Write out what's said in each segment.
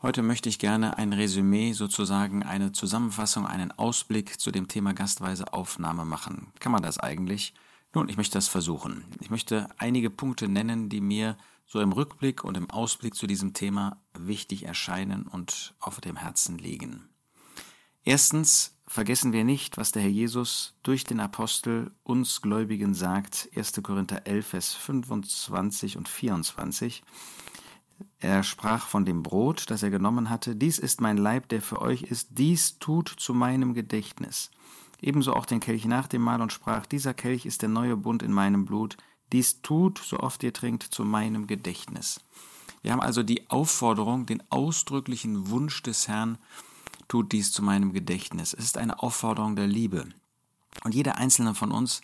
Heute möchte ich gerne ein Resümee, sozusagen eine Zusammenfassung, einen Ausblick zu dem Thema gastweise Aufnahme machen. Kann man das eigentlich? Nun, ich möchte das versuchen. Ich möchte einige Punkte nennen, die mir so im Rückblick und im Ausblick zu diesem Thema wichtig erscheinen und auf dem Herzen liegen. Erstens vergessen wir nicht, was der Herr Jesus durch den Apostel uns Gläubigen sagt, 1. Korinther 11, Vers 25 und 24. Er sprach von dem Brot, das er genommen hatte. Dies ist mein Leib, der für euch ist. Dies tut zu meinem Gedächtnis. Ebenso auch den Kelch nach dem Mahl und sprach, dieser Kelch ist der neue Bund in meinem Blut. Dies tut, so oft ihr trinkt, zu meinem Gedächtnis. Wir haben also die Aufforderung, den ausdrücklichen Wunsch des Herrn, tut dies zu meinem Gedächtnis. Es ist eine Aufforderung der Liebe. Und jeder einzelne von uns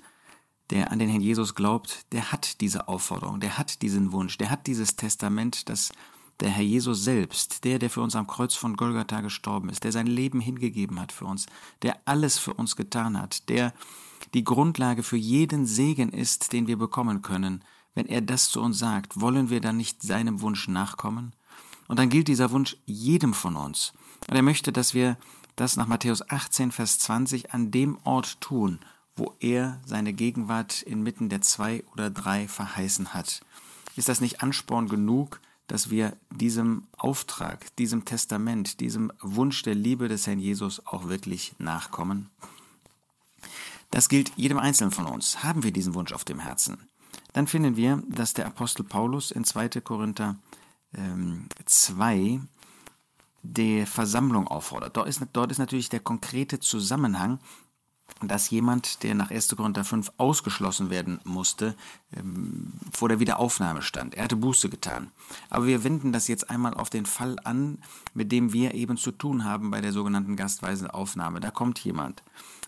der an den Herrn Jesus glaubt, der hat diese Aufforderung, der hat diesen Wunsch, der hat dieses Testament, das der Herr Jesus selbst, der, der für uns am Kreuz von Golgatha gestorben ist, der sein Leben hingegeben hat für uns, der alles für uns getan hat, der die Grundlage für jeden Segen ist, den wir bekommen können. Wenn er das zu uns sagt, wollen wir dann nicht seinem Wunsch nachkommen? Und dann gilt dieser Wunsch jedem von uns. Und er möchte, dass wir das nach Matthäus 18, Vers 20 an dem Ort tun, wo er seine Gegenwart inmitten der zwei oder drei verheißen hat. Ist das nicht Ansporn genug, dass wir diesem Auftrag, diesem Testament, diesem Wunsch der Liebe des Herrn Jesus auch wirklich nachkommen? Das gilt jedem Einzelnen von uns. Haben wir diesen Wunsch auf dem Herzen? Dann finden wir, dass der Apostel Paulus in 2. Korinther ähm, 2 der Versammlung auffordert. Dort ist, dort ist natürlich der konkrete Zusammenhang dass jemand, der nach 1. Korinther 5 ausgeschlossen werden musste, ähm, vor der Wiederaufnahme stand. Er hatte Buße getan. Aber wir wenden das jetzt einmal auf den Fall an, mit dem wir eben zu tun haben bei der sogenannten gastweisen Aufnahme. Da kommt jemand.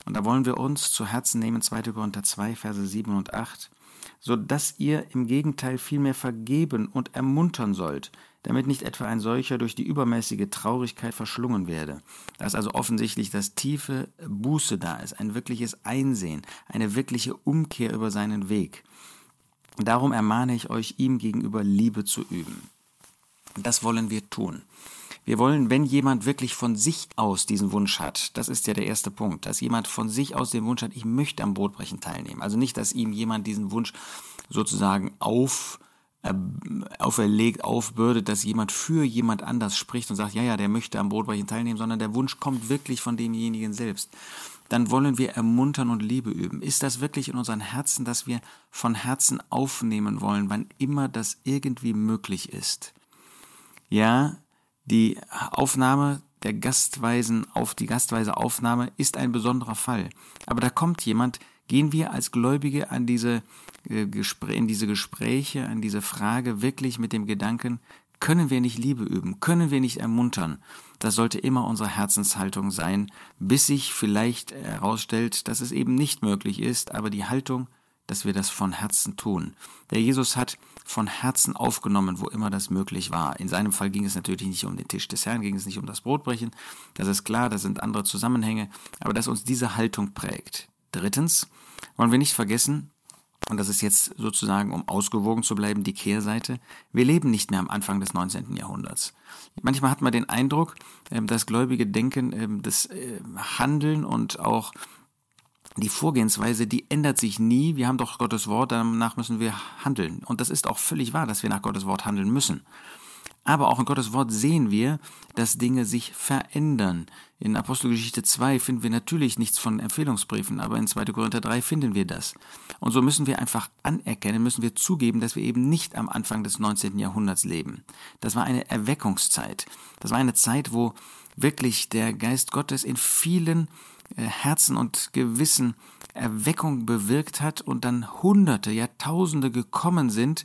Und da wollen wir uns zu Herzen nehmen, 2. Korinther 2, Verse 7 und 8, so dass ihr im Gegenteil vielmehr vergeben und ermuntern sollt, damit nicht etwa ein solcher durch die übermäßige Traurigkeit verschlungen werde. Da ist also offensichtlich, dass tiefe Buße da ist, ein wirkliches Einsehen, eine wirkliche Umkehr über seinen Weg. Darum ermahne ich euch, ihm gegenüber Liebe zu üben. Das wollen wir tun. Wir wollen, wenn jemand wirklich von sich aus diesen Wunsch hat, das ist ja der erste Punkt, dass jemand von sich aus den Wunsch hat, ich möchte am Brotbrechen teilnehmen. Also nicht, dass ihm jemand diesen Wunsch sozusagen auf auferlegt, aufbürdet, dass jemand für jemand anders spricht und sagt, ja, ja, der möchte am Brotbrechen teilnehmen, sondern der Wunsch kommt wirklich von demjenigen selbst. Dann wollen wir ermuntern und Liebe üben. Ist das wirklich in unseren Herzen, dass wir von Herzen aufnehmen wollen, wann immer das irgendwie möglich ist? Ja, die Aufnahme der Gastweisen auf die gastweise Aufnahme ist ein besonderer Fall. Aber da kommt jemand, Gehen wir als Gläubige an diese, äh, in diese Gespräche, an diese Frage wirklich mit dem Gedanken, können wir nicht Liebe üben, können wir nicht ermuntern? Das sollte immer unsere Herzenshaltung sein, bis sich vielleicht herausstellt, dass es eben nicht möglich ist, aber die Haltung, dass wir das von Herzen tun. Der Jesus hat von Herzen aufgenommen, wo immer das möglich war. In seinem Fall ging es natürlich nicht um den Tisch des Herrn, ging es nicht um das Brotbrechen. Das ist klar, das sind andere Zusammenhänge, aber dass uns diese Haltung prägt. Drittens wollen wir nicht vergessen, und das ist jetzt sozusagen, um ausgewogen zu bleiben, die Kehrseite. Wir leben nicht mehr am Anfang des 19. Jahrhunderts. Manchmal hat man den Eindruck, ähm, dass Gläubige denken, ähm, das äh, Handeln und auch die Vorgehensweise, die ändert sich nie. Wir haben doch Gottes Wort, danach müssen wir handeln. Und das ist auch völlig wahr, dass wir nach Gottes Wort handeln müssen. Aber auch in Gottes Wort sehen wir, dass Dinge sich verändern. In Apostelgeschichte 2 finden wir natürlich nichts von Empfehlungsbriefen, aber in 2. Korinther 3 finden wir das. Und so müssen wir einfach anerkennen, müssen wir zugeben, dass wir eben nicht am Anfang des 19. Jahrhunderts leben. Das war eine Erweckungszeit. Das war eine Zeit, wo wirklich der Geist Gottes in vielen äh, Herzen und Gewissen Erweckung bewirkt hat und dann Hunderte, Jahrtausende gekommen sind,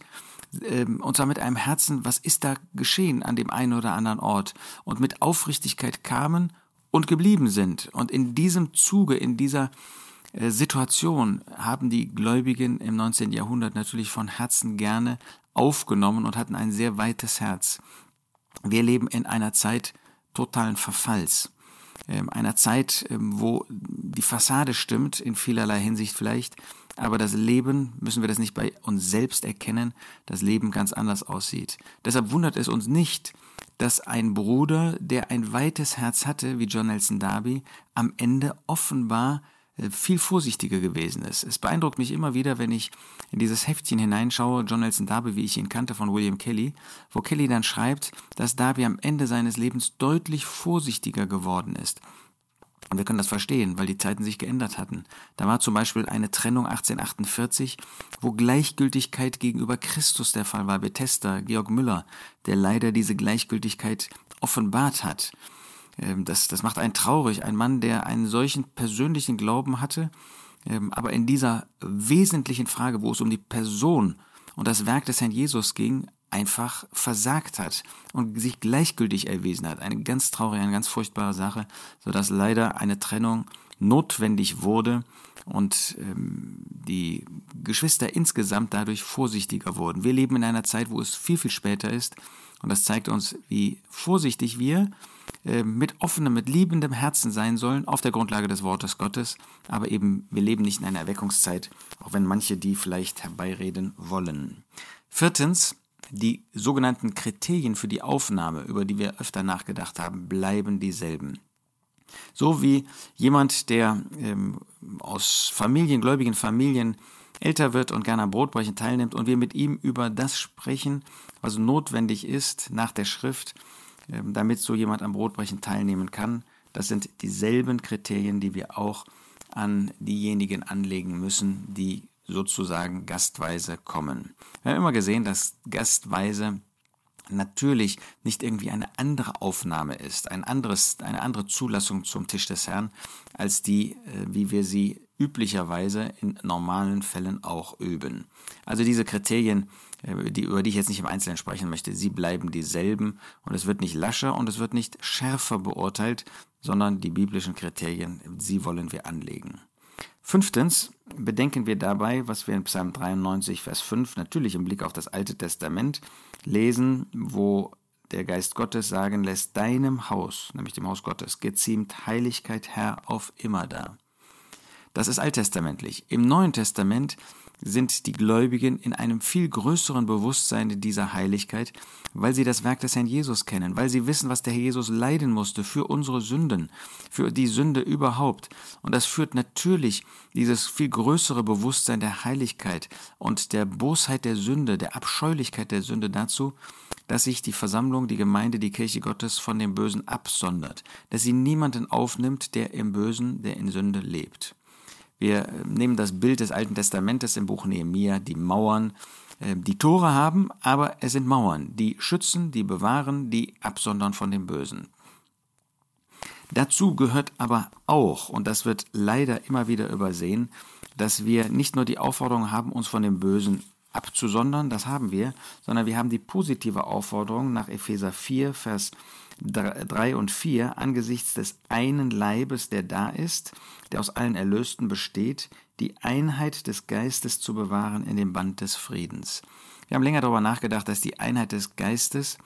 ähm, und zwar mit einem Herzen, was ist da geschehen an dem einen oder anderen Ort und mit Aufrichtigkeit kamen und geblieben sind. Und in diesem Zuge, in dieser äh, Situation haben die Gläubigen im 19. Jahrhundert natürlich von Herzen gerne aufgenommen und hatten ein sehr weites Herz. Wir leben in einer Zeit totalen Verfalls. Ähm, einer Zeit, ähm, wo die Fassade stimmt, in vielerlei Hinsicht vielleicht, aber das Leben, müssen wir das nicht bei uns selbst erkennen, das Leben ganz anders aussieht. Deshalb wundert es uns nicht, dass ein Bruder, der ein weites Herz hatte, wie John Nelson Darby, am Ende offenbar viel vorsichtiger gewesen ist. Es beeindruckt mich immer wieder, wenn ich in dieses Heftchen hineinschaue, John Nelson Darby, wie ich ihn kannte, von William Kelly, wo Kelly dann schreibt, dass Darby am Ende seines Lebens deutlich vorsichtiger geworden ist. Und wir können das verstehen, weil die Zeiten sich geändert hatten. Da war zum Beispiel eine Trennung 1848, wo Gleichgültigkeit gegenüber Christus der Fall war. Bethesda, Georg Müller, der leider diese Gleichgültigkeit offenbart hat. Ähm, das, das macht einen traurig. Ein Mann, der einen solchen persönlichen Glauben hatte, ähm, aber in dieser wesentlichen Frage, wo es um die Person und das Werk des Herrn Jesus ging, einfach versagt hat und sich gleichgültig erwiesen hat. Eine ganz traurige, eine ganz furchtbare Sache, sodass leider eine Trennung notwendig wurde und ähm, die Geschwister insgesamt dadurch vorsichtiger wurden. Wir leben in einer Zeit, wo es viel, viel später ist und das zeigt uns, wie vorsichtig wir mit offenem, mit liebendem Herzen sein sollen auf der Grundlage des Wortes Gottes. Aber eben, wir leben nicht in einer Erweckungszeit, auch wenn manche die vielleicht herbeireden wollen. Viertens, die sogenannten Kriterien für die Aufnahme, über die wir öfter nachgedacht haben, bleiben dieselben. So wie jemand, der ähm, aus Familien, gläubigen Familien älter wird und gerne am Brotbrechen teilnimmt und wir mit ihm über das sprechen, was notwendig ist nach der Schrift, damit so jemand am Brotbrechen teilnehmen kann. Das sind dieselben Kriterien, die wir auch an diejenigen anlegen müssen, die sozusagen gastweise kommen. Wir haben immer gesehen, dass gastweise natürlich nicht irgendwie eine andere Aufnahme ist, ein anderes, eine andere Zulassung zum Tisch des Herrn, als die, äh, wie wir sie üblicherweise in normalen Fällen auch üben. Also diese Kriterien, die, über die ich jetzt nicht im Einzelnen sprechen möchte, sie bleiben dieselben und es wird nicht lascher und es wird nicht schärfer beurteilt, sondern die biblischen Kriterien, sie wollen wir anlegen. Fünftens bedenken wir dabei, was wir in Psalm 93, Vers 5 natürlich im Blick auf das Alte Testament lesen, wo der Geist Gottes sagen lässt, deinem Haus, nämlich dem Haus Gottes, geziemt Heiligkeit, Herr, auf immer da. Das ist alttestamentlich. Im Neuen Testament sind die Gläubigen in einem viel größeren Bewusstsein dieser Heiligkeit, weil sie das Werk des Herrn Jesus kennen, weil sie wissen, was der Herr Jesus leiden musste für unsere Sünden, für die Sünde überhaupt. Und das führt natürlich dieses viel größere Bewusstsein der Heiligkeit und der Bosheit der Sünde, der Abscheulichkeit der Sünde dazu, dass sich die Versammlung, die Gemeinde, die Kirche Gottes von dem Bösen absondert, dass sie niemanden aufnimmt, der im Bösen, der in Sünde lebt. Wir nehmen das Bild des Alten Testamentes im Buch Nehemia, die Mauern, äh, die Tore haben, aber es sind Mauern, die schützen, die bewahren, die absondern von dem Bösen. Dazu gehört aber auch, und das wird leider immer wieder übersehen, dass wir nicht nur die Aufforderung haben, uns von dem Bösen abzusondern, das haben wir, sondern wir haben die positive Aufforderung nach Epheser 4, Vers 3 und 4 angesichts des einen Leibes, der da ist, der aus allen Erlösten besteht, die Einheit des Geistes zu bewahren in dem Band des Friedens. Wir haben länger darüber nachgedacht, dass die Einheit des Geistes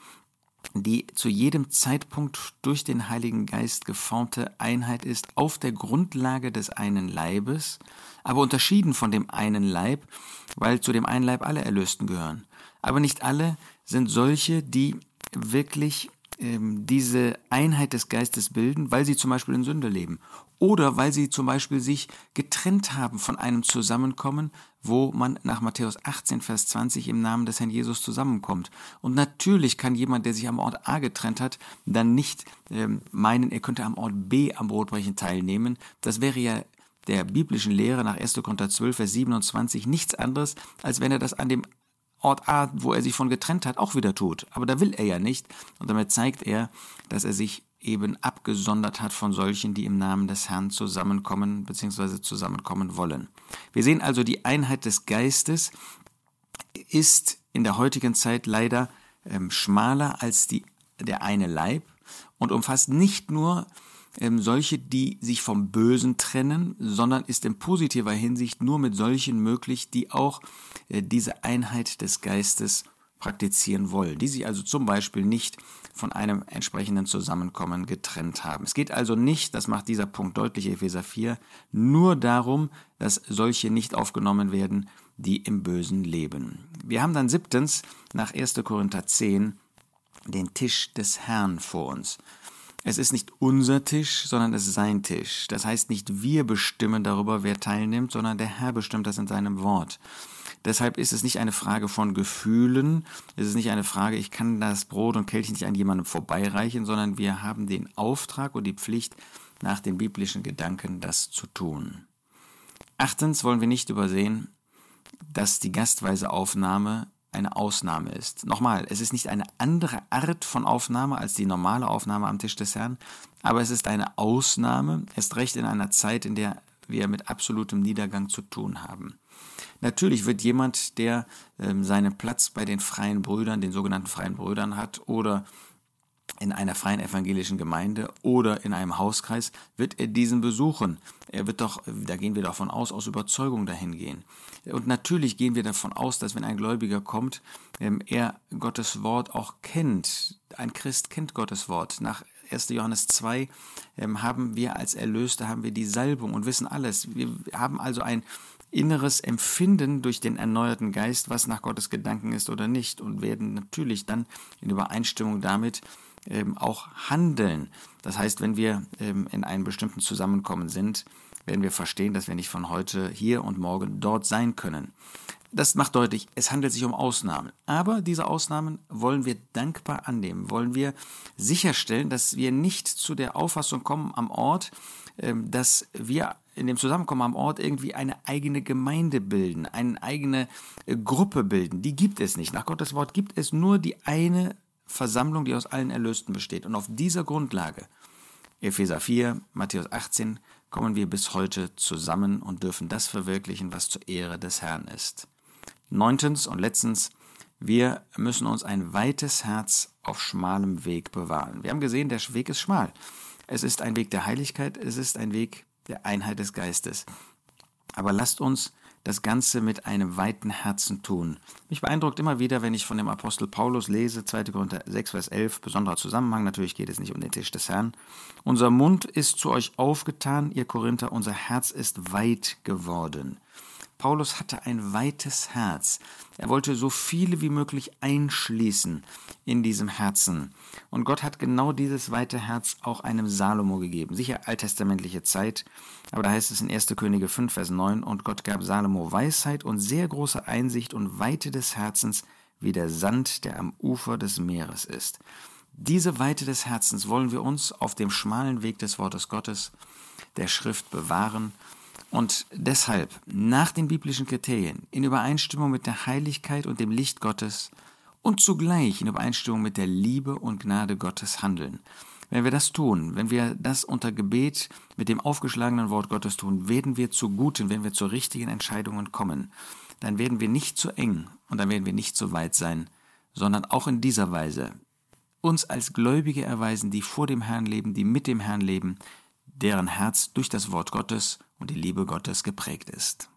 die zu jedem Zeitpunkt durch den Heiligen Geist geformte Einheit ist auf der Grundlage des einen Leibes, aber unterschieden von dem einen Leib, weil zu dem einen Leib alle Erlösten gehören. Aber nicht alle sind solche, die wirklich diese Einheit des Geistes bilden, weil sie zum Beispiel in Sünde leben oder weil sie zum Beispiel sich getrennt haben von einem Zusammenkommen, wo man nach Matthäus 18, Vers 20 im Namen des Herrn Jesus zusammenkommt. Und natürlich kann jemand, der sich am Ort A getrennt hat, dann nicht ähm, meinen, er könnte am Ort B am Brotbrechen teilnehmen. Das wäre ja der biblischen Lehre nach 1. Korinther 12, Vers 27 nichts anderes, als wenn er das an dem Ort A, wo er sich von getrennt hat, auch wieder tut. Aber da will er ja nicht. Und damit zeigt er, dass er sich eben abgesondert hat von solchen, die im Namen des Herrn zusammenkommen bzw. zusammenkommen wollen. Wir sehen also, die Einheit des Geistes ist in der heutigen Zeit leider ähm, schmaler als die, der eine Leib und umfasst nicht nur ähm, solche, die sich vom Bösen trennen, sondern ist in positiver Hinsicht nur mit solchen möglich, die auch äh, diese Einheit des Geistes praktizieren wollen, die sich also zum Beispiel nicht von einem entsprechenden Zusammenkommen getrennt haben. Es geht also nicht, das macht dieser Punkt deutlich, Epheser 4, nur darum, dass solche nicht aufgenommen werden, die im Bösen leben. Wir haben dann siebtens nach 1. Korinther 10 den Tisch des Herrn vor uns. Es ist nicht unser Tisch, sondern es ist sein Tisch. Das heißt, nicht wir bestimmen darüber, wer teilnimmt, sondern der Herr bestimmt das in seinem Wort. Deshalb ist es nicht eine Frage von Gefühlen, es ist nicht eine Frage, ich kann das Brot und Kelch nicht an jemandem vorbeireichen, sondern wir haben den Auftrag und die Pflicht, nach den biblischen Gedanken das zu tun. Achtens wollen wir nicht übersehen, dass die gastweise Aufnahme eine Ausnahme ist. Nochmal, es ist nicht eine andere Art von Aufnahme als die normale Aufnahme am Tisch des Herrn, aber es ist eine Ausnahme, erst recht in einer Zeit, in der wir mit absolutem Niedergang zu tun haben. Natürlich wird jemand, der ähm, seinen Platz bei den freien Brüdern, den sogenannten freien Brüdern hat, oder in einer freien evangelischen Gemeinde oder in einem Hauskreis, wird er diesen besuchen. Er wird doch, da gehen wir davon aus, aus Überzeugung dahin gehen. Und natürlich gehen wir davon aus, dass wenn ein Gläubiger kommt, ähm, er Gottes Wort auch kennt. Ein Christ kennt Gottes Wort. Nach 1. Johannes 2 ähm, haben wir als Erlöste, haben wir die Salbung und wissen alles. Wir haben also ein inneres Empfinden durch den erneuerten Geist, was nach Gottes Gedanken ist oder nicht und werden natürlich dann in Übereinstimmung damit ähm, auch handeln. Das heißt, wenn wir ähm, in einem bestimmten Zusammenkommen sind, werden wir verstehen, dass wir nicht von heute hier und morgen dort sein können. Das macht deutlich, es handelt sich um Ausnahmen. Aber diese Ausnahmen wollen wir dankbar annehmen, wollen wir sicherstellen, dass wir nicht zu der Auffassung kommen am Ort, ähm, dass wir in dem Zusammenkommen am Ort irgendwie eine eigene Gemeinde bilden, eine eigene äh, Gruppe bilden. Die gibt es nicht. Nach Gottes Wort gibt es nur die eine Versammlung, die aus allen Erlösten besteht. Und auf dieser Grundlage, Epheser 4, Matthäus 18, kommen wir bis heute zusammen und dürfen das verwirklichen, was zur Ehre des Herrn ist. Neuntens und letztens, wir müssen uns ein weites Herz auf schmalem Weg bewahren. Wir haben gesehen, der Weg ist schmal. Es ist ein Weg der Heiligkeit, es ist ein Weg der Einheit des Geistes. Aber lasst uns das Ganze mit einem weiten Herzen tun. Mich beeindruckt immer wieder, wenn ich von dem Apostel Paulus lese, 2. Korinther 6, Vers 11, besonderer Zusammenhang, natürlich geht es nicht um den Tisch des Herrn. Unser Mund ist zu euch aufgetan, ihr Korinther, unser Herz ist weit geworden. Paulus hatte ein weites Herz. Er wollte so viele wie möglich einschließen in diesem Herzen. Und Gott hat genau dieses weite Herz auch einem Salomo gegeben. Sicher alttestamentliche Zeit, aber da heißt es in 1. Könige 5, Vers 9, und Gott gab Salomo Weisheit und sehr große Einsicht und Weite des Herzens, wie der Sand, der am Ufer des Meeres ist. Diese Weite des Herzens wollen wir uns auf dem schmalen Weg des Wortes Gottes, der Schrift bewahren und deshalb nach den biblischen Kriterien in Übereinstimmung mit der Heiligkeit und dem Licht Gottes und zugleich in Übereinstimmung mit der Liebe und Gnade Gottes handeln. Wenn wir das tun, wenn wir das unter Gebet mit dem aufgeschlagenen Wort Gottes tun, werden wir zu guten, wenn wir zu richtigen Entscheidungen kommen. Dann werden wir nicht zu eng und dann werden wir nicht zu weit sein, sondern auch in dieser Weise uns als Gläubige erweisen, die vor dem Herrn leben, die mit dem Herrn leben, deren Herz durch das Wort Gottes und die Liebe Gottes geprägt ist.